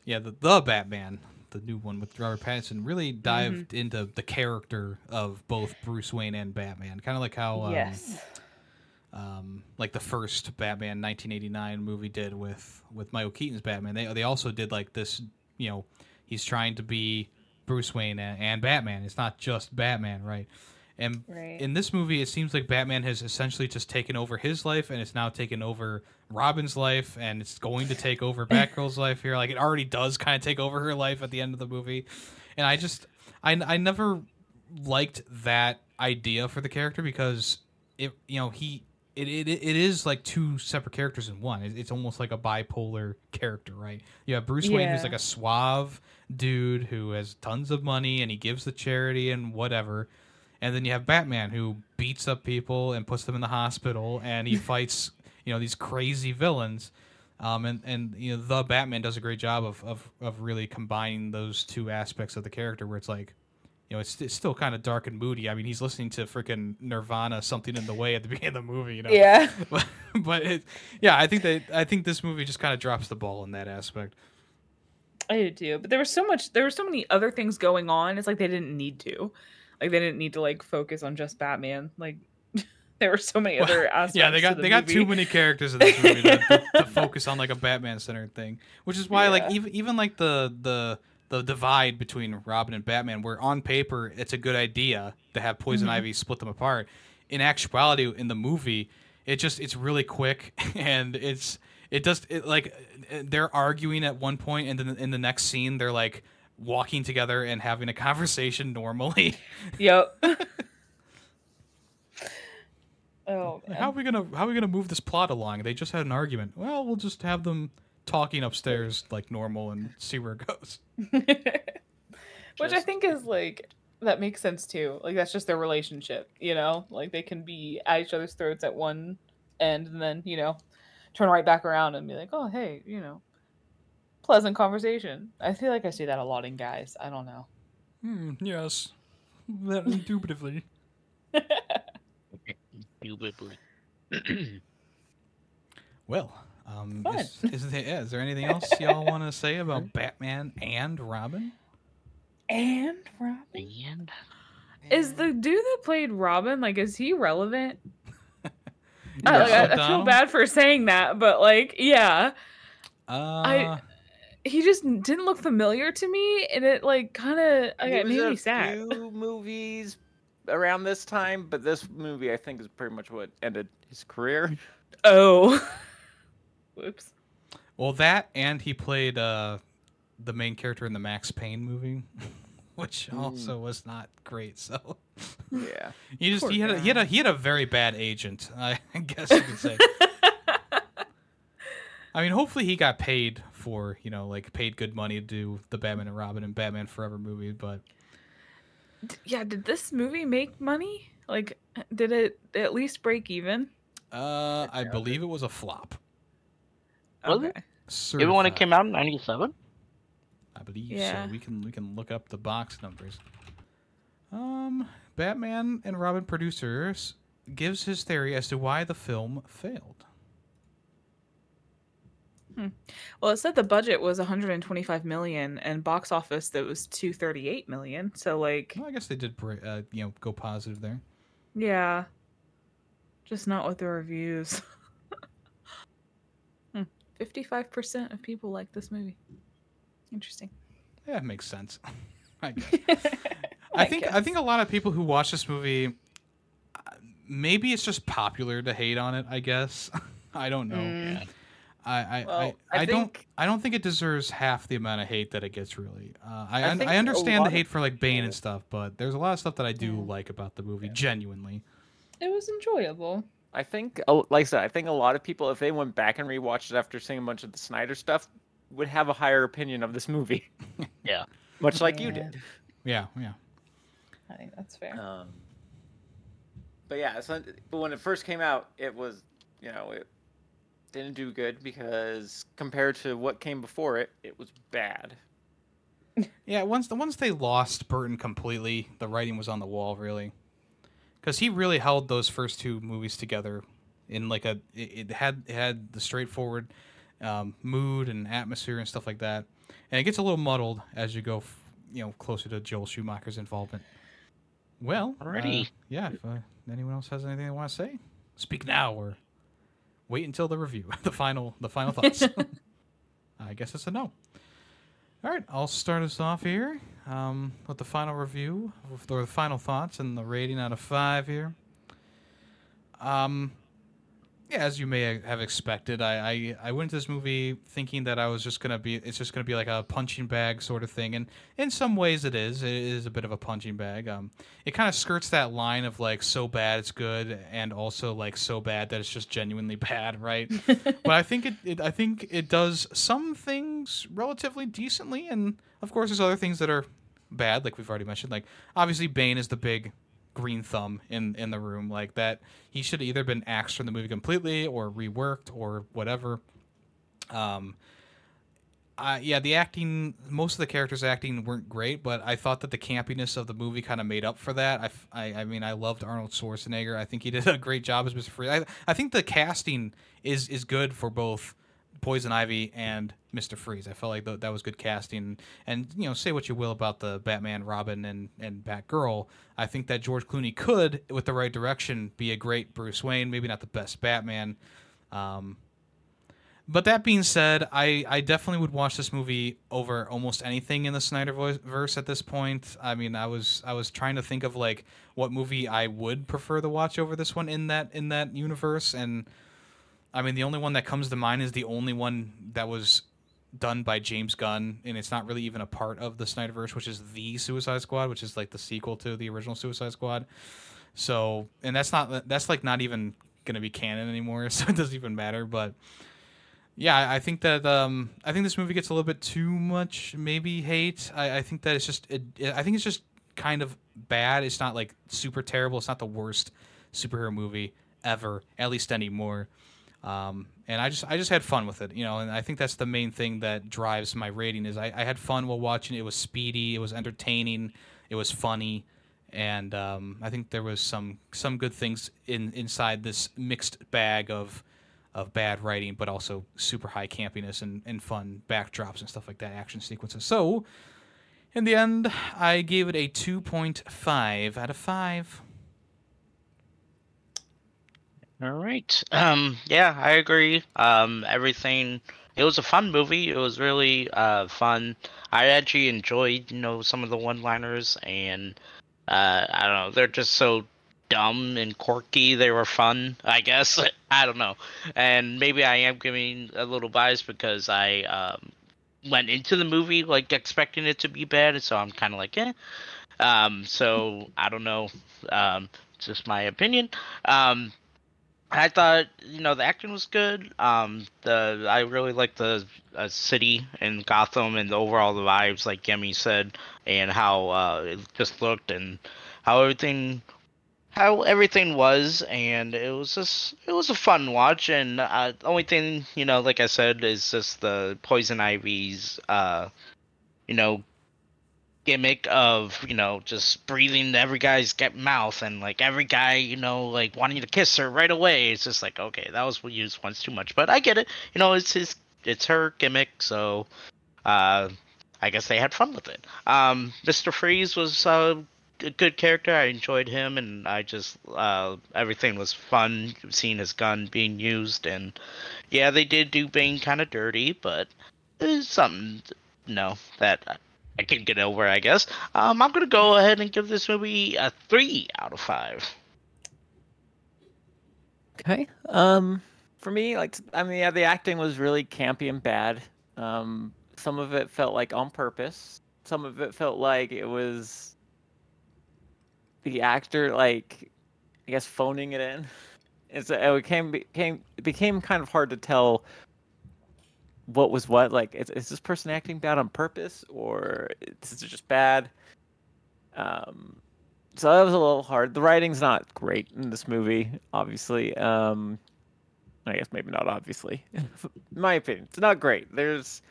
Yeah, the the Batman, the new one with Robert Pattinson, really dived into the character of both Bruce Wayne and Batman. Kind of like how um, yes. um, like the first Batman 1989 movie did with with Michael Keaton's Batman. They they also did like this, you know, he's trying to be Bruce Wayne and, and Batman. It's not just Batman, right? And Right. in this movie, it seems like Batman has essentially just taken over his life, and it's now taken over Robin's life, and it's going to take over Batgirl's life here. Like it already does kind of take over her life at the end of the movie, and I just, I, I never liked that idea for the character because it, you know, he. It, it, it is like two separate characters in one. It's almost like a bipolar character, right? You have Bruce Wayne, who's like a suave dude who has tons of money and he gives the charity and whatever. And then you have Batman who beats up people and puts them in the hospital and he fights, you know, these crazy villains. Um, and, and you know, the Batman does a great job of, of, of really combining those two aspects of the character where it's like, you know, it's, it's still kind of dark and moody. I mean, he's listening to freaking Nirvana, something in the way at the beginning of the movie, you know. Yeah. But, but it, yeah, I think that I think this movie just kind of drops the ball in that aspect. I do too. But there was so much there were so many other things going on. It's like they didn't need to. Like they didn't need to like focus on just Batman. Like there were so many other aspects. Yeah, they got the they got too many characters in this movie to, to, to focus on like a Batman centered thing, which is why like even even like the the the divide between Robin and Batman, where on paper it's a good idea to have Poison Mhm. Ivy split them apart. In actuality, in the movie, it just it's really quick and it's it does it like they're arguing at one point and then in the next scene they're like walking together and having a conversation normally. Yep. oh man. How are we gonna how are we gonna move this plot along? They just had an argument. Well, we'll just have them talking upstairs like normal and see where it goes. Which I think is like that makes sense too. Like that's just their relationship, you know? Like they can be at each other's throats at one end and then, you know, turn right back around and be like, "Oh, hey, you know, pleasant conversation." I feel like I see that a lot in guys. I don't know. Hmm, yes. That indubitably. Indubitably. Well, um, is, is, there, yeah, is there anything else y'all want to say about Batman and Robin? And Robin and is the dude that played Robin like is he relevant? I, like, I, I feel bad for saying that, but like, yeah, Uh, he just didn't look familiar to me, and it like kind of He it made me sad. few movies around this time, but this movie I think is pretty much what ended his career. Oh, whoops. well, that and he played uh, the main character in the Max Payne movie, which Mm. also was not great. So Yeah. he just Poor he had a, he had a he had a very bad agent. I guess you could say. I mean, hopefully he got paid for you know like paid good money to do the Batman and Robin and Batman Forever movie, but yeah, did this movie make money? Like, did it at least break even? uh, I believe it was a flop. Was it? Even when it came out in '97. I believe Yeah. so. We can we can look up the box numbers. Um, Batman and Robin producers gives his theory as to why the film failed. Well, it said the budget was 125 million, and box office that was 238 million. So, like, Well, I guess they did uh, you know go positive there. yeah, just not with the reviews. Hmm. 55% of people like this movie. Interesting. Yeah, it makes sense. I guess. I think I think a lot of people who watch this movie, uh, maybe it's just popular to hate on it. I guess I don't know. Mm. I I, Well, I, I I don't think- I don't think it deserves half the amount of hate that it gets. Really, uh, I I I, think I a understand the lot of hate for like Bane and stuff, but there's a lot of stuff that I do Yeah. like about the movie. Yeah. Genuinely, It was enjoyable. I think, like I said, I think a lot of people, if they went back and rewatched it after seeing a bunch of the Snyder stuff, would have a higher opinion of this movie. Yeah. Much like you did. yeah, yeah. I think that's fair. Um, but yeah, so, but when it first came out, it was, you know, it didn't do good because compared to what came before it, it was bad. Yeah, once the once they lost Burton completely, the writing was on the wall really, because he really held those first two movies together in like a it, it had it had the straightforward um, mood and atmosphere and stuff like that, and it gets a little muddled as you go, f- you know, closer to Joel Schumacher's involvement. Well, already, uh, yeah. If uh, anyone else has anything they want to say, speak now or wait until the review, the final the final thoughts. I guess it's a no. All right, I'll start us off here. um, with the final review or the final thoughts and the rating out of five here. Um, yeah, as you may have expected, I, I, I went to this movie thinking that I was just gonna be it's just gonna be like a punching bag sort of thing, and in some ways it is. It is a bit of a punching bag. Um, it kind of skirts that line of like so bad it's good, and also like so bad that it's just genuinely bad, right? but I think it, it I think it does some things relatively decently, and of course there's other things that are bad, like we've already mentioned. Like obviously Bane is the big green thumb in in the room like that he should have either been axed from the movie completely or reworked or whatever um uh, yeah, the acting, most of the characters' acting weren't great, but I thought that the campiness of the movie kind of made up for that. I I mean, I loved Arnold Schwarzenegger. I think he did a great job as Mr. Freeze. I, I think the casting is is good for both Poison Ivy and Mr. Freeze. I felt like th- that was good casting. And you know, say what you will about the Batman, Robin, and and Batgirl, I think that George Clooney could, with the right direction, be a great Bruce Wayne. Maybe not the best Batman. Um, but that being said, I, I definitely would watch this movie over almost anything in the Snyderverse at this point. I mean, I was I was trying to think of like what movie I would prefer to watch over this one in that in that universe, and I mean the only one that comes to mind is the only one that was done by James Gunn, and it's not really even a part of the Snyderverse, which is the Suicide Squad, which is like the sequel to the original Suicide Squad. So, and that's not that's like not even gonna be canon anymore, so it doesn't even matter. But yeah, I think that um, I think this movie gets a little bit too much maybe hate. I, I think that it's just it, I think it's just kind of bad. It's not like super terrible. It's not the worst superhero movie ever, at least anymore. Um, and I just I just had fun with it, you know, and I think that's the main thing that drives my rating is I, I had fun while watching it. Was speedy, it was entertaining, it was funny, and um, I think there was some some good things in inside this mixed bag of of bad writing, but also super high campiness and, and fun backdrops and stuff like that, action sequences. So, in the end, I gave it a 2.5 out of 5. All right. Um, yeah, I agree. Um, everything. It was a fun movie. It was really uh, fun. I actually enjoyed, you know, some of the one-liners, and uh, I don't know, they're just so dumb and quirky. They were fun, I guess. I don't know, and maybe I am giving a little bias because I um, went into the movie like expecting it to be bad, and so I'm kind of like, eh. Um, so I don't know. Um, it's just my opinion. Um, I thought you know the acting was good. Um, the I really liked the uh, city and Gotham and the overall the vibes, like Yemmy said, and how uh, it just looked and how everything how everything was, and it was just it was a fun watch. And uh, the only thing you know, like I said, is just the Poison Ivy's uh, you know gimmick of you know just breathing every guy's mouth and like every guy you know like wanting to kiss her right away. It's just like okay that was used once too much. But i get it. You know it's his it's her gimmick so uh i guess they had fun with it. Um mr freeze was uh, a good character. I enjoyed him and i just uh everything was fun seeing his gun being used. And yeah they did do bane kind of dirty but it's something you know that I can get over, I guess. Um, I'm gonna go ahead and give this movie a three out of five. Okay. Um, for me, like, I mean, yeah, the acting was really campy and bad. Um, some of it felt like on purpose. Some of it felt like it was the actor, like, I guess, phoning it in. It's it became became it became kind of hard to tell what was what. Like, is, is this person acting bad on purpose, or is it just bad? Um, so that was a little hard. The writing's not great in this movie, obviously. Um, I guess maybe not obviously. my opinion, it's not great. There's,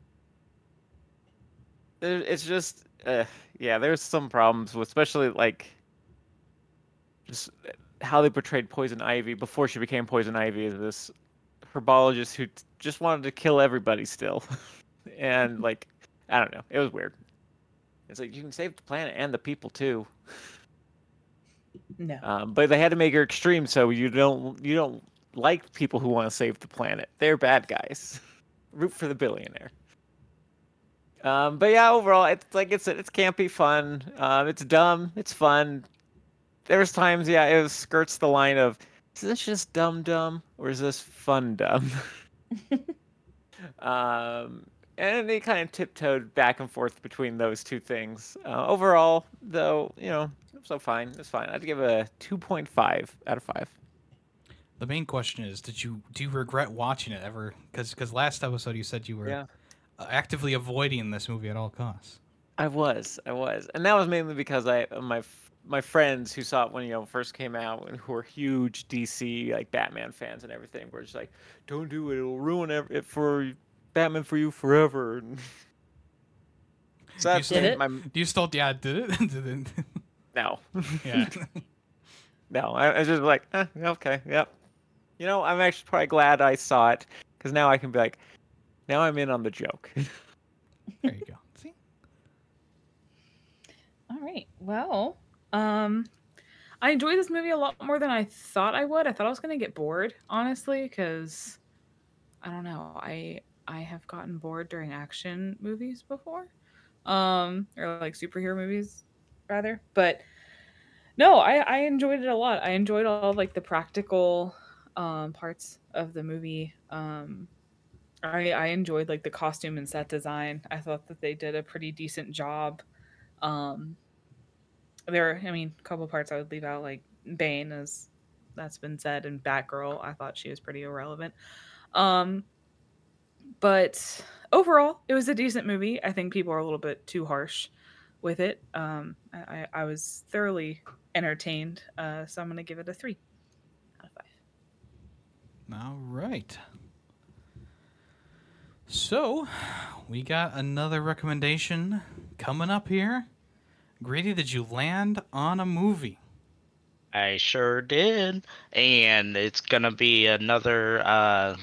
there, it's just, uh, yeah, there's some problems with, especially like, just how they portrayed Poison Ivy before she became Poison Ivy as this herbologist who t- just wanted to kill everybody still, and like, I don't know, it was weird. It's like you can save the planet and the people too. No. Um, but they had to make her extreme so you don't you don't like people who want to save the planet. They're bad guys. Root for the billionaire. Um, but yeah, overall, it's like it's it's campy, fun. Um, it's dumb, it's fun. There's times, yeah, it skirts the line of is this just dumb dumb or is this fun dumb? um, and they kind of tiptoed back and forth between those two things. Uh, overall, though, you know, so fine. It's fine. I'd give it a 2.5 out of five. The main question is, did you do you regret watching it ever? Because because last episode you said you were Yeah. actively avoiding this movie at all costs. I was, I was, and that was mainly because I my my friends who saw it when you know first came out and who are huge DC like Batman fans and everything were just like, "Don't do it; it'll ruin it for Batman for you forever." And so You that's still- Did it? my Do you still? Yeah, did it? did it? no, Yeah. no. I, I was just like, eh, okay, yep. You know, I'm actually probably glad I saw it because now I can be like, now I'm in on the joke. there you go. See, All right. Well, um, I enjoyed this movie a lot more than I thought I would. I thought I was gonna get bored, honestly, because I don't know. I I have gotten bored during action movies before, um, or like superhero movies, rather. But no, I I enjoyed it a lot. I enjoyed all like the practical um, parts of the movie. Um, I I enjoyed like the costume and set design. I thought that they did a pretty decent job. Um, there, are, I mean, a couple parts I would leave out, like Bane, as that's been said, and Batgirl. I thought she was pretty irrelevant. Um, but overall, it was a decent movie. I think people are a little bit too harsh with it. Um, I, I, was thoroughly entertained, uh, so I'm going to give it a three out of five. all right. So, we got another recommendation coming up here. Greedy, did you land on a movie? I sure did, and it's gonna be another. Uh,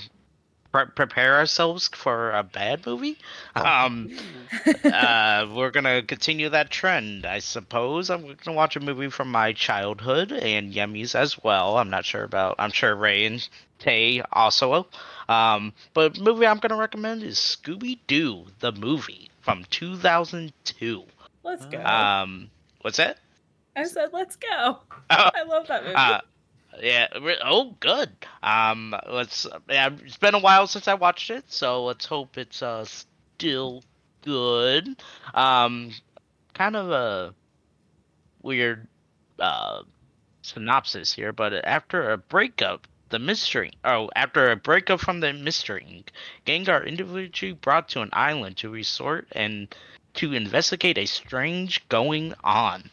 pre- prepare ourselves for a bad movie. Um, uh, we're gonna continue that trend, I suppose. I'm gonna watch a movie from my childhood and Yemmy's as well. I'm not sure about. I'm sure Rae and Tay also. Um, but movie I'm gonna recommend is Scooby Doo, the movie from 2002. Let's go. Um, what's that? I said, let's go. Oh, I love that movie. uh, yeah. Oh, good. Um, let's. Yeah, it's been a while since I watched it, so let's hope it's uh still good. Um, kind of a weird uh synopsis here, but after a breakup, the mystery. Oh, after a breakup from the mystery, gang are individually brought to an island to resort and to investigate a strange going on.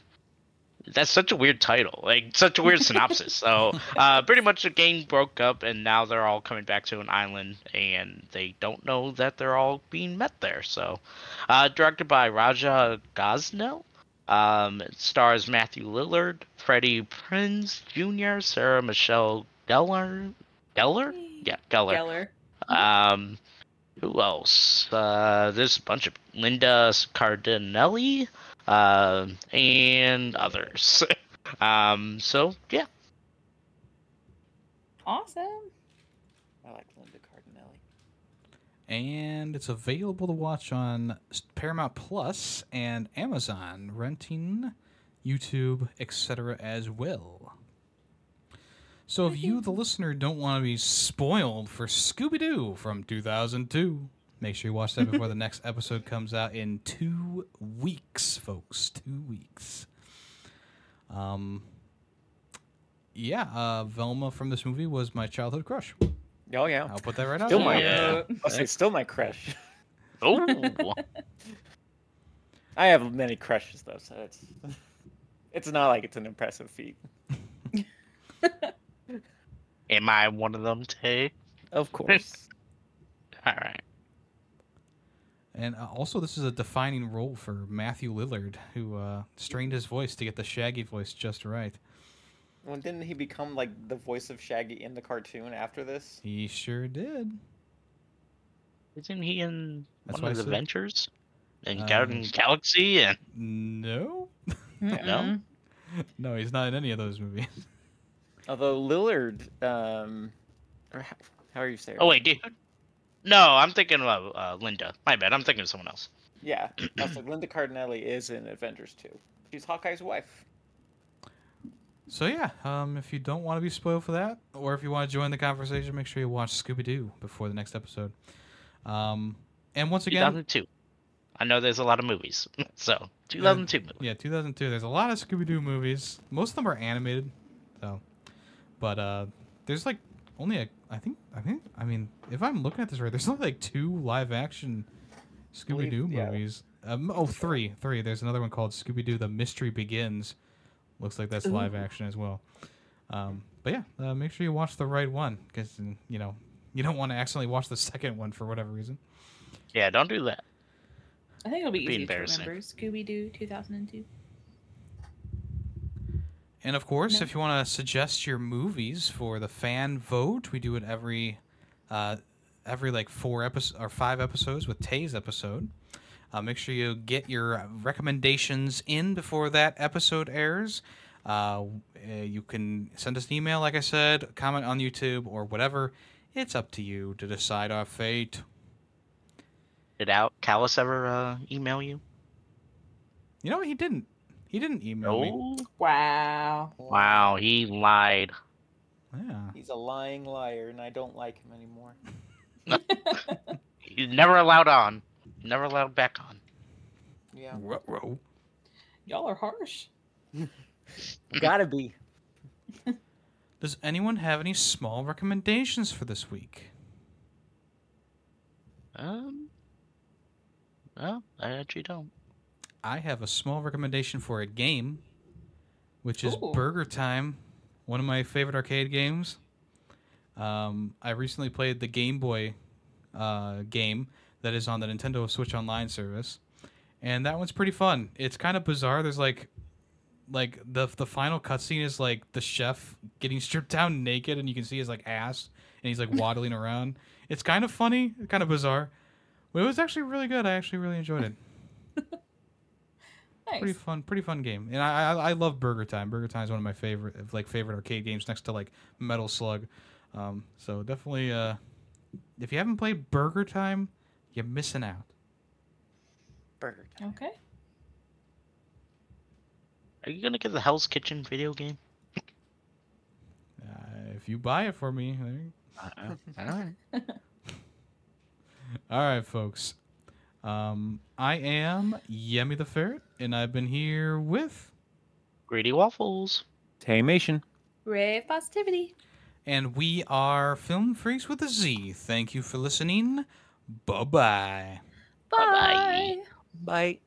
That's such a weird title, like such a weird synopsis. So, uh, pretty much the gang broke up, and now they're all coming back to an island, and they don't know that they're all being met there. So, uh, directed by Raja Gosnell, um, stars Matthew Lillard, Freddie Prinze Jr., Sarah Michelle Gellar, Gellar, yeah, Gellar. Geller. Um, who else? Uh, there's a bunch of Linda Cardellini, uh, and others. um, so yeah, Awesome. I like Linda Cardellini. And it's available to watch on Paramount Plus and Amazon, renting, YouTube, etc. as well. So if you, the listener, don't want to be spoiled for Scooby Doo from 2002, make sure you watch that before the next episode comes out in two weeks, folks. Two weeks. Um, yeah, uh, Velma from this movie was my childhood crush. Oh yeah. I'll put that right out Still there. my, Yeah. I'll say still my crush. oh, I have many crushes though, so it's it's not like it's an impressive feat. Am I one of them, too? Of course. All right. And uh, also, this is a defining role for Matthew Lillard, who uh, strained his voice to get the Shaggy voice just right. well, didn't he become like the voice of Shaggy in the cartoon after this? He sure did. Isn't he in That's one of I the said. Ventures? And Um, Garden Galaxy and No, Mm-mm. no, he's not in any of those movies. Although Lillard, um, or how, how are you saying? oh wait, dude. No, I'm thinking of uh, Linda. My bad. I'm thinking of someone else. Yeah, also Linda Cardellini is in Avengers 2. She's Hawkeye's wife. So yeah, um, if you don't want to be spoiled for that, or if you want to join the conversation, make sure you watch Scooby Doo before the next episode. Um, and once again, 2002. I know there's a lot of movies, so 2002 movie. yeah, 2002. There's a lot of Scooby Doo movies. Most of them are animated, so. But uh, there's like only a, I think, I think, I mean, if I'm looking at this right, there's only like two live action Scooby Doo Believe- yeah. movies. Um, oh, three, three. There's another one called Scooby Doo: The Mystery Begins. Looks like that's live action as well. Um, but yeah, uh, make sure you watch the right one because you know you don't want to accidentally watch the second one for whatever reason. Yeah, don't do that. I think it'll be, Be easy to remember. Scooby Doo 2002. And of course, No. if you want to suggest your movies for the fan vote, we do it every uh, every like four episodes or five episodes with Tay's episode. Uh, make sure you get your recommendations in before that episode airs. Uh, uh, you can send us an email, like I said, comment on YouTube or whatever. It's up to you to decide our fate. Did Al Callus ever uh, email you? You know? He didn't. He didn't email me. Wow. Wow, he lied. Yeah. He's a lying liar, and I don't like him anymore. He's never allowed on. Never allowed back on. Yeah. Ruh-roh. Y'all are harsh. Gotta be. Does anyone have any small recommendations for this week? Um. Well, I actually don't. I have a small recommendation for a game, which is Ooh. Burger Time, one of my favorite arcade games. Um, I recently played the Game Boy uh, game that is on the Nintendo Switch Online service, and that one's pretty fun. It's kind of bizarre. There's like, like the the final cutscene is like the chef getting stripped down naked, and you can see his like ass, and he's like waddling around. It's kind of funny, kind of bizarre, but it was actually really good. I actually really enjoyed it Nice. pretty fun pretty fun game and I, I i love burger time burger time is one of my favorite like favorite arcade games next to like metal slug um so definitely uh if you haven't played burger time you're missing out Burger time. Okay. Are you gonna get the Hell's Kitchen video game? uh, if you buy it for me there you- Uh, all right. all right folks um i am Yemmy the Ferret and i've been here with Greedy waffles. Taymation. Rae of positivity. and we are Film Freakz with a z thank you for listening bye bye Bye-bye. Bye. Bye.